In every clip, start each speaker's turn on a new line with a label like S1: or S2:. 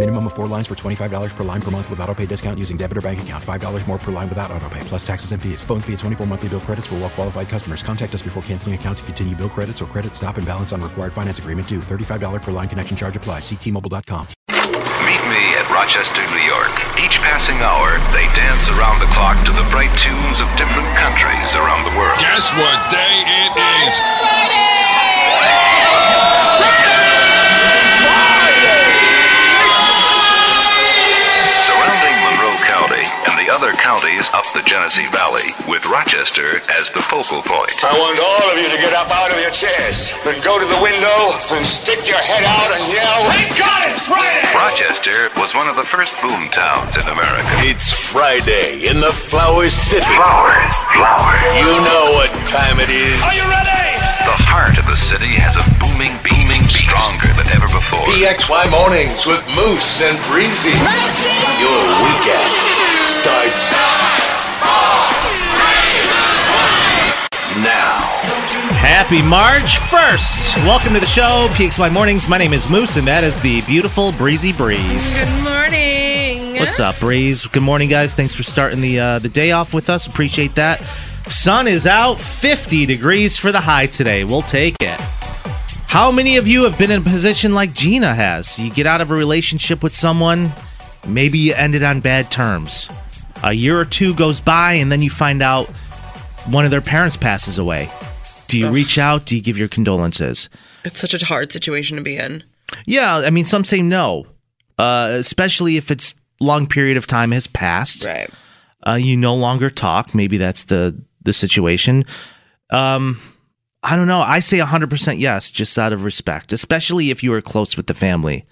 S1: Minimum of four lines for $25 per line per month with auto pay discount using debit or bank account. $5 more per line without auto pay, plus taxes and fees. Phone fee at 24 monthly bill credits for well qualified customers. Contact us before canceling account to continue bill credits or credit stop and balance on required finance agreement due. $35 per line connection charge applies. Ctmobile.com.
S2: Meet me at Rochester, New York. Each passing hour, they dance around the clock to the bright tunes of different countries around the world.
S3: Guess what day it is?
S2: Surrounding County and the other counties up the Genesee Valley, with Rochester as the focal point.
S4: I want all of you to get up out of your chairs and go to the window and stick your head out and yell, Thank God it's Friday!
S2: Rochester was one of the first boom towns in America.
S5: It's Friday in the Flower City.
S2: Flowers, flowers.
S5: You know what time it is.
S4: Are you ready?
S2: The heart of the city has a booming, beaming, stronger than ever before.
S5: PXY mornings with Moose and Breezy. Your weekend starts now.
S6: Happy March 1st. Welcome to the show, PXY Mornings. My name is Moose, and that is the beautiful Breezy Breeze.
S7: Good morning.
S6: What's up, Breeze? Good morning, guys. Thanks for starting the uh, the day off with us. Appreciate that. Sun is out, 50 degrees for the high today. We'll take it. How many of you have been in a position like Gina has? You get out of a relationship with someone, maybe you ended on bad terms. A year or two goes by, and then you find out one of their parents passes away. Do you reach out? Do you give your condolences?
S7: It's such a hard situation to be in.
S6: Yeah, I mean, some say no, uh, especially if it's long period of time has passed.
S7: Right.
S6: Uh, you no longer talk. Maybe that's the the situation. Um, I don't know. I say 100% yes, just out of respect, especially if you were close with the family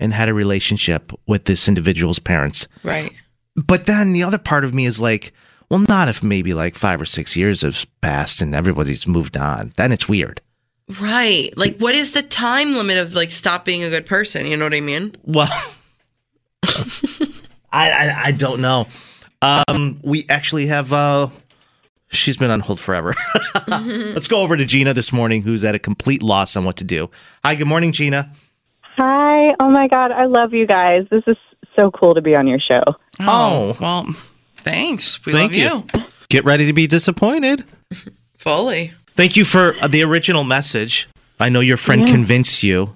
S6: and had a relationship with this individual's parents.
S7: Right.
S6: But then the other part of me is like, well, not if maybe like five or six years have passed and everybody's moved on. Then it's weird.
S7: Right. Like, what is the time limit of like stop being a good person? You know what I mean?
S6: Well, I, I I don't know. Um, we actually have. Uh, she's been on hold forever. Let's go over to Gina this morning, who's at a complete loss on what to do. Hi, good morning, Gina.
S8: Hi. Oh my God. I love you guys. This is so cool to be on your show.
S6: Oh,
S7: well, thanks. We
S6: Thank
S7: love you.
S6: Get ready to be disappointed.
S7: Fully.
S6: Thank you for uh, the original message. I know your friend
S8: Yeah.
S6: convinced you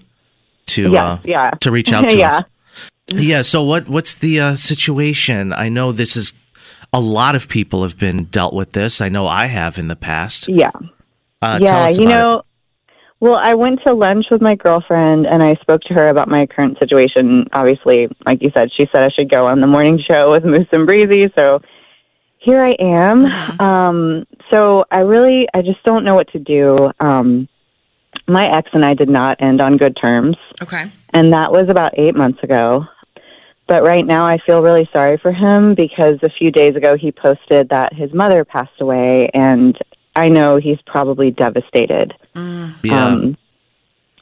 S6: to
S8: Yes,
S6: uh,
S8: yeah.
S6: to reach out to
S8: Yeah.
S6: us. Yeah. So what what's the uh, situation? I know this is a lot of people have been dealt with this. I know I have in the past.
S8: Yeah.
S6: Uh, tell
S8: yeah.
S6: us
S8: You
S6: about
S8: know, well, I went to lunch with my girlfriend and I spoke to her about my current situation. Obviously, like you said, she said I should go on the morning show with Moose and Breezy. So here I am. Um, so I really, I just don't know what to do. Um, my ex and I did not end on good terms.
S7: Okay.
S8: and that was about eight months ago. But right now, I feel really sorry for him because a few days ago he posted that his mother passed away, and I know he's probably devastated.
S6: it. Yeah.
S8: Um,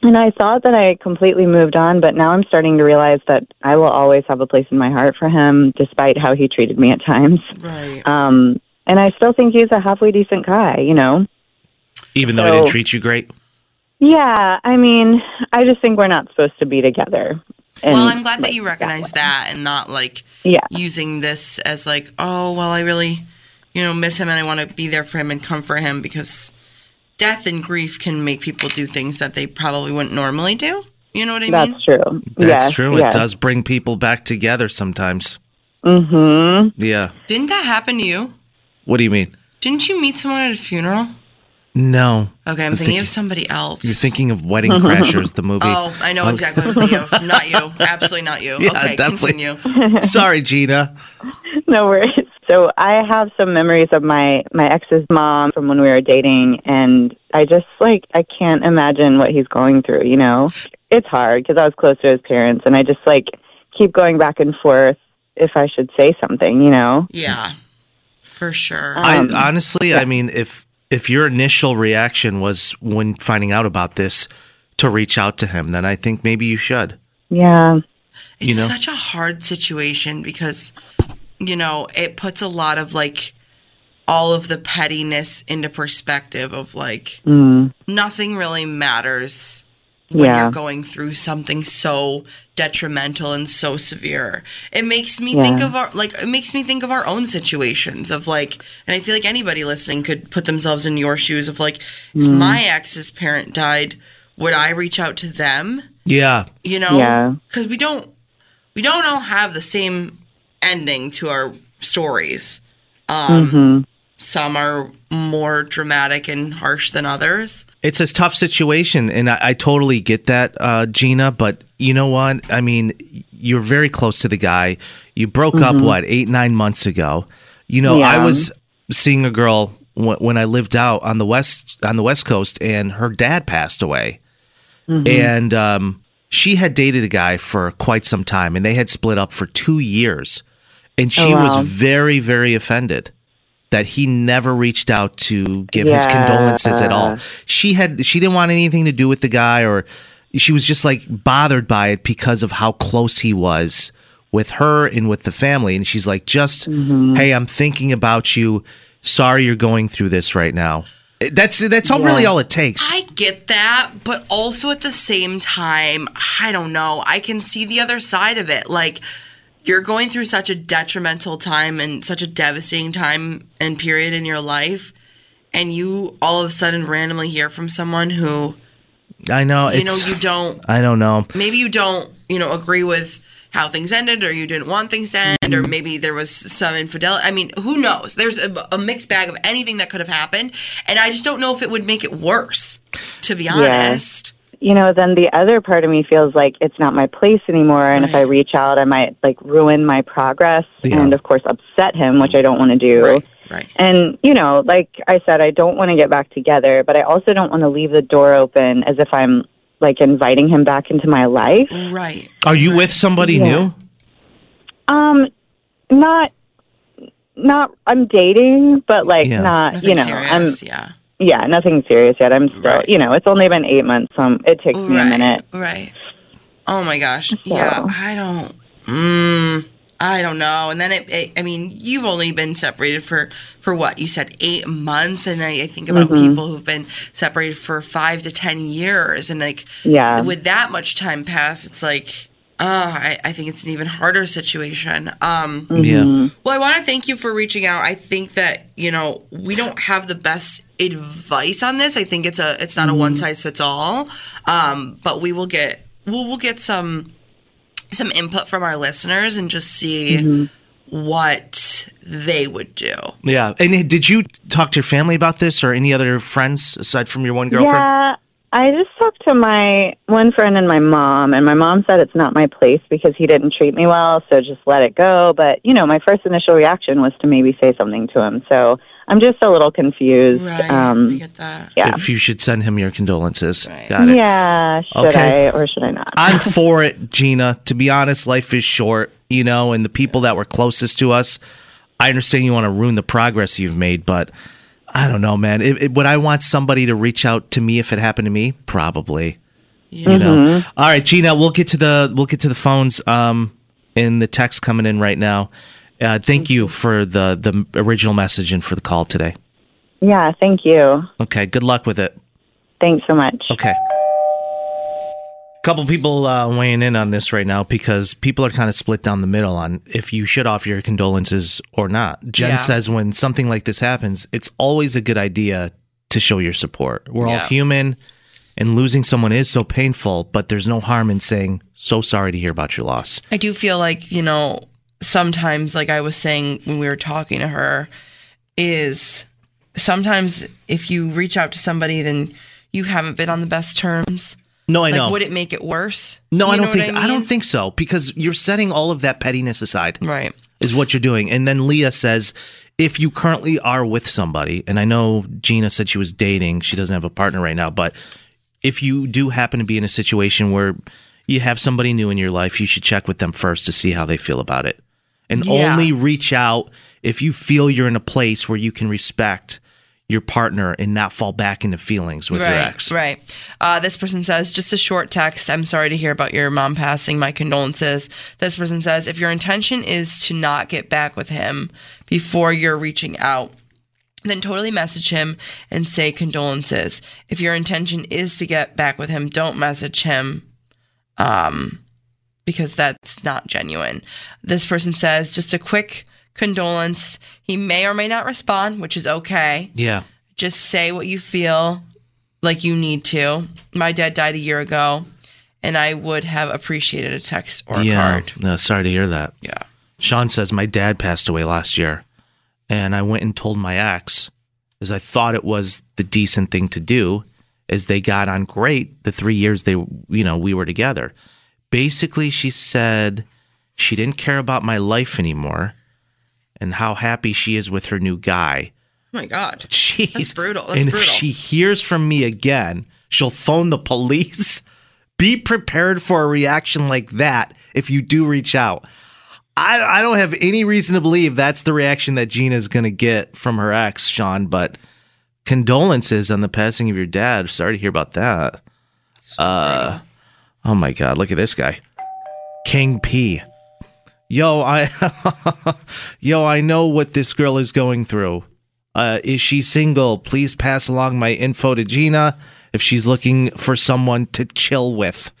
S8: and I thought that I completely moved on, but now I'm starting to realize that I will always have a place in my heart for him, despite how he treated me at times.
S7: Right.
S8: Um, and I still think he's a halfway decent guy, you know?
S6: Even though I
S8: so-
S6: didn't treat you great.
S8: Yeah, I mean, I just think we're not supposed to be together. And,
S7: well, I'm glad that you recognize that and not like
S8: Yeah.
S7: using this as like, oh, well, I really, you know, miss him and I want to be there for him and comfort him because death and grief can make people do things that they probably wouldn't normally do. You know what I
S8: That's
S7: mean?
S8: That's true.
S6: That's
S8: yes,
S6: true.
S8: Yes.
S6: It does bring people back together sometimes.
S8: Mm-hmm.
S6: Yeah.
S7: Didn't that happen to you?
S6: What do you mean?
S7: Didn't you meet someone at a funeral?
S6: No.
S7: Okay, I'm
S6: I'm
S7: thinking of somebody else.
S6: You're thinking of Wedding Crashers, the movie.
S7: Oh, I know exactly what I'm thinking of. Not you. Absolutely not you.
S6: Yeah,
S7: okay,
S6: definitely.
S7: continue.
S6: Sorry, Gina.
S8: no worries. So I have some memories of my my ex's mom from when we were dating, and I just like I can't imagine what he's going through. You know, it's hard because I was close to his parents, and I just like keep going back and forth if I should say something. You know.
S7: Yeah, for sure.
S8: Um,
S6: I honestly, I mean, if if your initial reaction was when finding out about this to reach out to him, then I think maybe you should.
S8: Yeah.
S7: It's
S6: you know?
S7: such a hard situation because, you know, it puts a lot of like all of the pettiness into perspective of like
S8: Mm.
S7: nothing really matters when
S8: Yeah.
S7: you're going through something so detrimental and so severe. It makes me
S8: Yeah.
S7: think of our like it makes me think of our own situations of like and I feel like anybody listening could put themselves in your shoes of like if
S8: Mm.
S7: my ex's parent died, would I reach out to them?
S6: Yeah.
S7: you know
S8: Yeah.
S7: because we don't we don't all have the same ending to our stories um
S8: hmm
S7: some are more dramatic and harsh than others
S6: It's a tough situation, and I, I totally get that, uh, Gina. But you know what? I mean, you're very close to the guy. You broke up
S8: Mhm.
S6: what eight nine months ago. You know, I was seeing a girl w- when I lived out on the west on the west coast, and her dad passed away,
S8: Mhm.
S6: and um, she had dated a guy for quite some time, and they had split up for two years, and she
S8: Oh, wow.
S6: was very very offended that he never reached out to give his condolences at all. She had she didn't want anything to do with the guy or she was just like bothered by it because of how close he was with her and with the family and she's like just
S8: Mm-hmm.
S6: hey, I'm thinking about you. Sorry you're going through this right now. That's that's all really all it takes.
S7: i get that but also at the same time i don't know i can see the other side of it like you're going through such a detrimental time and such a devastating time and period in your life and you all of a sudden randomly hear from someone who
S6: I know
S7: you
S6: it's
S7: know you don't
S6: I don't know.
S7: maybe you don't you know agree with how things ended or you didn't want things to end or maybe there was some infidelity. I mean who knows? There's a, a mixed bag of anything that could have happened and i just don't know if it would make it worse to be honest
S8: You know, then the other part of me feels like it's not my place anymore, and if I reach out, I might like ruin my progress,
S6: Yeah.
S8: and of course upset him, which I don't want to do.
S7: right
S8: And you know, like I said, I don't want to get back together, but I also don't want to leave the door open as if I'm like inviting him back into my life.
S7: right
S6: Are you with somebody
S8: Yeah.
S6: new?
S8: Um, not, not. I'm dating, but like
S6: Yeah.
S8: not.
S7: Nothing
S8: you know,
S7: serious,
S8: I'm.
S7: yeah
S8: Yeah, nothing serious yet. I'm still. You know, it's only been eight months, so it takes me a minute.
S7: right oh my gosh yeah i don't mm, i don't know and then it, it i mean you've only been separated for for what you said eight months and i, I think about
S8: Mhm.
S7: people who've been separated for five to ten years and like
S8: Yeah.
S7: with that much time pass it's like uh, I, I think it's an even harder situation. Um,
S6: Yeah.
S7: well, I want to thank you for reaching out. I think that you know we don't have the best advice on this. I think it's a it's not a one size fits all. Um, but we will get we'll we'll get some some input from our listeners and just see what they would do.
S6: Yeah. And did you talk to your family about this or any other friends aside from your one girlfriend?
S8: Yeah, I just talked to my one friend and my mom, and my mom said it's not my place because he didn't treat me well, so just let it go. But, you know, my first initial reaction was to maybe say something to him. So I'm just a little confused.
S7: Right.
S8: Um,
S7: I get that.
S8: yeah.
S6: If you should send him your condolences. Right. Got it.
S8: Yeah, should
S6: Okay.
S8: I or should I not?
S6: I'm for it, Gina. To be honest, life is short, you know, and the people that were closest to us, I understand you want to ruin the progress you've made, but I don't know, man. It, it, would I want somebody to reach out to me if it happened to me? Probably. You know.
S8: Mhm.
S6: All right, Gina, we'll get to the we'll get to the phones um in the text coming in right now. Uh, thank you for the the original message and for the call today.
S8: Yeah, thank you.
S6: Okay, good luck with it.
S8: Thanks so much.
S6: Okay. Couple people uh, weighing in on this right now because people are kind of split down the middle on if you should offer your condolences or not. Jen
S9: Yeah.
S6: says when something like this happens, it's always a good idea to show your support. We're
S7: Yeah.
S6: all human, and losing someone is so painful, but there's no harm in saying, "So sorry to hear about your loss."
S7: I do feel like, you know, sometimes, like I was saying when we were talking to her, is sometimes if you reach out to somebody, then you haven't been on the best terms.
S6: No, I
S7: like,
S6: know.
S7: Would it make it worse?
S6: No,
S7: You
S6: I don't think I,
S7: mean?
S6: don't think so because you're setting all of that pettiness aside.
S7: Right.
S6: Is what you're doing. And then Leah says if you currently are with somebody, and I know Gina said she was dating, she doesn't have a partner right now, but if you do happen to be in a situation where you have somebody new in your life, you should check with them first to see how they feel about it. And
S7: Yeah.
S6: only reach out if you feel you're in a place where you can respect your partner and not fall back into feelings with
S7: right,
S6: your ex.
S7: Right. Uh, this person says, just a short text. I'm sorry to hear about your mom passing. My condolences. This person says, if your intention is to not get back with him before you're reaching out, then totally message him and say condolences. If your intention is to get back with him, don't message him. Um, because that's not genuine. This person says, just a quick condolence. He may or may not respond, which is okay.
S6: Yeah.
S7: Just say what you feel like you need to. My dad died a year ago, and I would have appreciated a text or a
S6: yeah.
S7: card.
S6: No, sorry to hear that.
S7: Yeah.
S6: Sean says my dad passed away last year, and I went and told my ex, as I thought it was the decent thing to do, as they got on great the three years they you know we were together. Basically, she said she didn't care about my life anymore, and how happy she is with her new guy.
S7: Oh my God.
S6: Jeez.
S7: That's brutal. That's
S6: and
S7: brutal.
S6: if she hears from me again, she'll phone the police. Be prepared for a reaction like that if you do reach out. I, I don't have any reason to believe that's the reaction that Gina's going to get from her ex, Sean, but condolences on the passing of your dad. Sorry to hear about that. Uh, oh my God, look at this guy. King P. Yo, I Yo, I know what this girl is going through. Uh, is she single? Please pass along my info to Gina if she's looking for someone to chill with.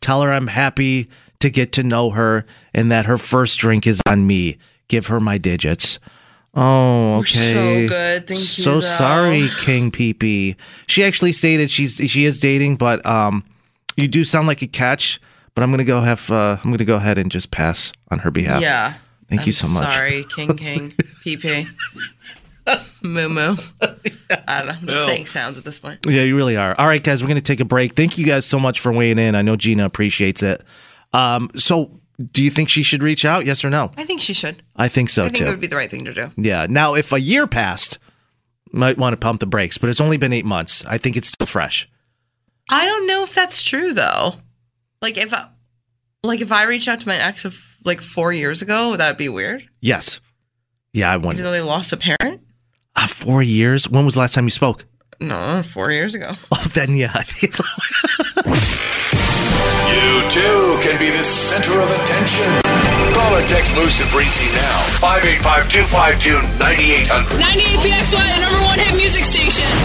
S6: Tell her I'm happy to get to know her and that her first drink is on me. Give her my digits. Oh,
S7: You're
S6: okay.
S7: so good. Thank you,
S6: So sorry, King PP. She actually stated she's she is dating, but um, you do sound like a catch. But I'm gonna go have uh, I'm gonna go ahead and just pass on her behalf.
S7: Yeah.
S6: Thank you
S7: I'm
S6: so much.
S7: Sorry, King King, PP, Moo Moo. I don't know. I'm just
S6: No.
S7: saying sounds at this point.
S6: Yeah, you really are. All right, guys, we're going to take a break. Thank you guys so much for weighing in. I know Gina appreciates it. Um, so, do you think she should reach out? Yes or no?
S7: I think she should.
S6: I think so
S7: I think
S6: too.
S7: it would be the right thing to do.
S6: yeah. Now, if a year passed, might want to pump the brakes, but it's only been eight months. I think it's still fresh.
S7: I don't know if that's true though. Like if I, like if I reached out to my ex of like four years ago, would that be weird?
S6: Yes. Yeah, I wonder.
S7: Even
S6: wonder.
S7: though they lost a parent?
S6: Uh, four years. When was the last time you spoke?
S7: No, four years ago.
S6: Oh, then yeah. I think it's
S5: You too can be the center of attention. Call or text Moose and Breezy now. 585-252-9800.
S9: 98PXY, the number one hit music station.